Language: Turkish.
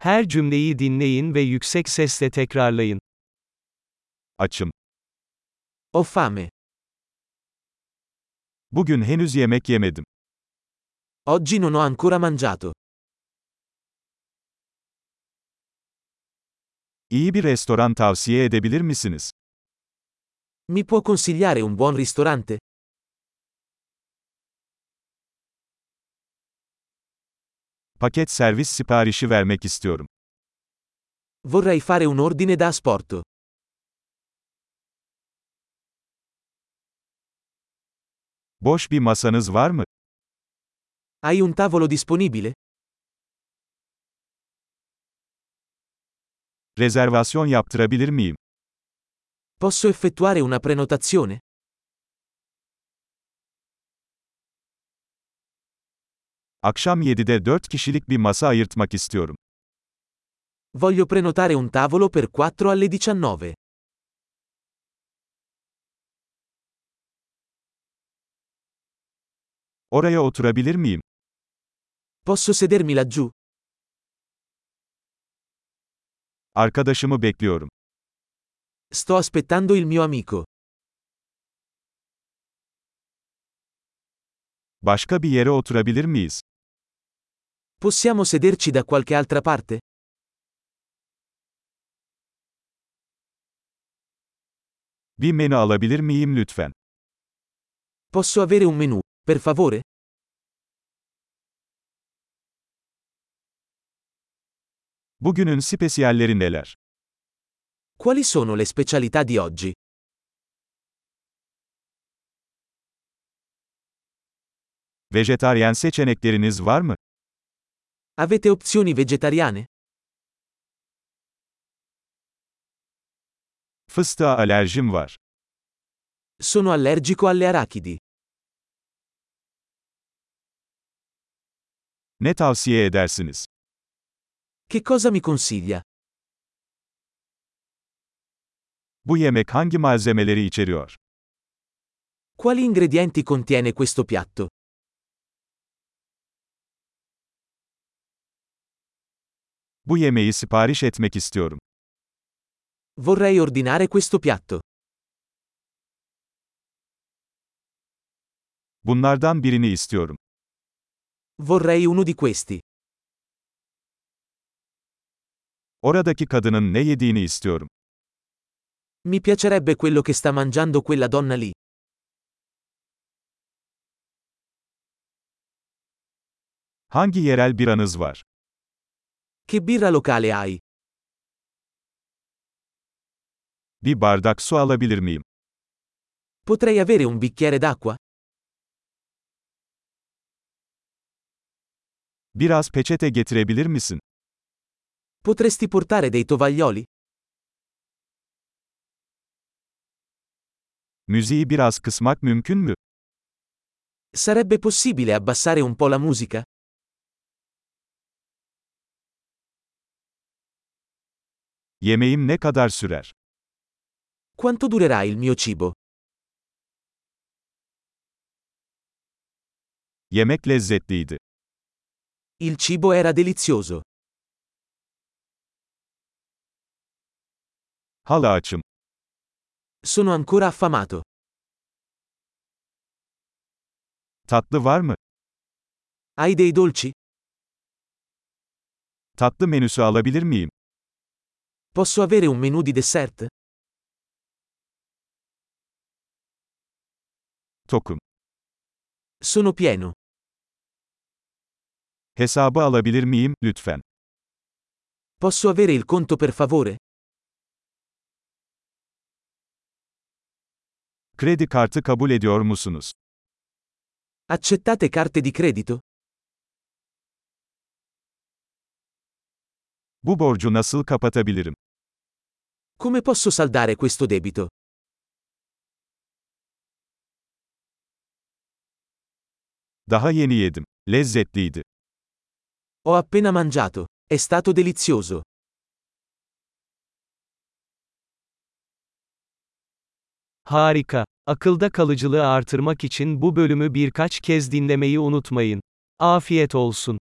Her cümleyi dinleyin ve yüksek sesle tekrarlayın. Açım. Ho fame. Bugün henüz yemek yemedim. Oggi non ho ancora mangiato. İyi bir restoran tavsiye edebilir misiniz? Mi può consigliare un buon ristorante? Paket servis siparişi vermek istiyorum. Vorrei fare un ordine da asporto. Boş bir masanız var mı? Hai un tavolo disponibile? Rezervasyon yaptırabilir miyim? Posso effettuare una prenotazione? Akşam 7'de 4 kişilik bir masa ayırtmak istiyorum. Voglio prenotare un tavolo per 4 alle 19. Oraya oturabilir miyim? Posso sedermi laggiù? Arkadaşımı bekliyorum. Sto aspettando il mio amico. Başka bir yere oturabilir miyiz? Possiamo sederci da qualche altra parte? Bir menü alabilir miyim lütfen? Posso avere un menù, per favore? Bugünün spesiyalleri neler? Quali sono le specialità di oggi? Vejetaryen seçenekleriniz var mı? Avete opzioni vegetariane? Fıstığa alerjim var. Sono allergico alle arachidi. Ne tavsiye edersiniz? Che cosa mi consiglia? Bu yemek hangi malzemeleri içeriyor? Quali ingredienti contiene questo piatto? Bu yemeği sipariş etmek istiyorum. Vorrei ordinare questo piatto. Bunlardan birini istiyorum. Vorrei uno di questi. Oradaki kadının ne yediğini istiyorum. Mi piacerebbe quello che sta mangiando quella donna lì. Hangi yerel biranız var? Che birra locale hai? Bir bardak su alabilir miyim? Potrei avere un bicchiere d'acqua? Biraz peçete getirebilir misin? Potresti portare dei tovaglioli? Müziği biraz kısmak mümkün mü? Sarebbe possibile abbassare un po' la musica? Yemeğim ne kadar sürer? Quanto durerà il mio cibo? Yemek lezzetliydi. Il cibo era delizioso. Hala açım. Sono ancora affamato. Tatlı var mı? Hai dei dolci? Tatlı menüsü alabilir miyim? Posso avere un menù di dessert? Tokum. Sono pieno. Hesabı alabilir miyim, lütfen? Posso avere il conto per favore? Kredi kartı kabul ediyor musunuz? Accettate carte di credito? Bu borcu nasıl kapatabilirim? Come posso saldare questo debito? Daha yeni yedim. Lezzetliydi. Ho appena mangiato. È stato delizioso. Harika. Akılda kalıcılığı artırmak için bu bölümü birkaç kez dinlemeyi unutmayın. Afiyet olsun.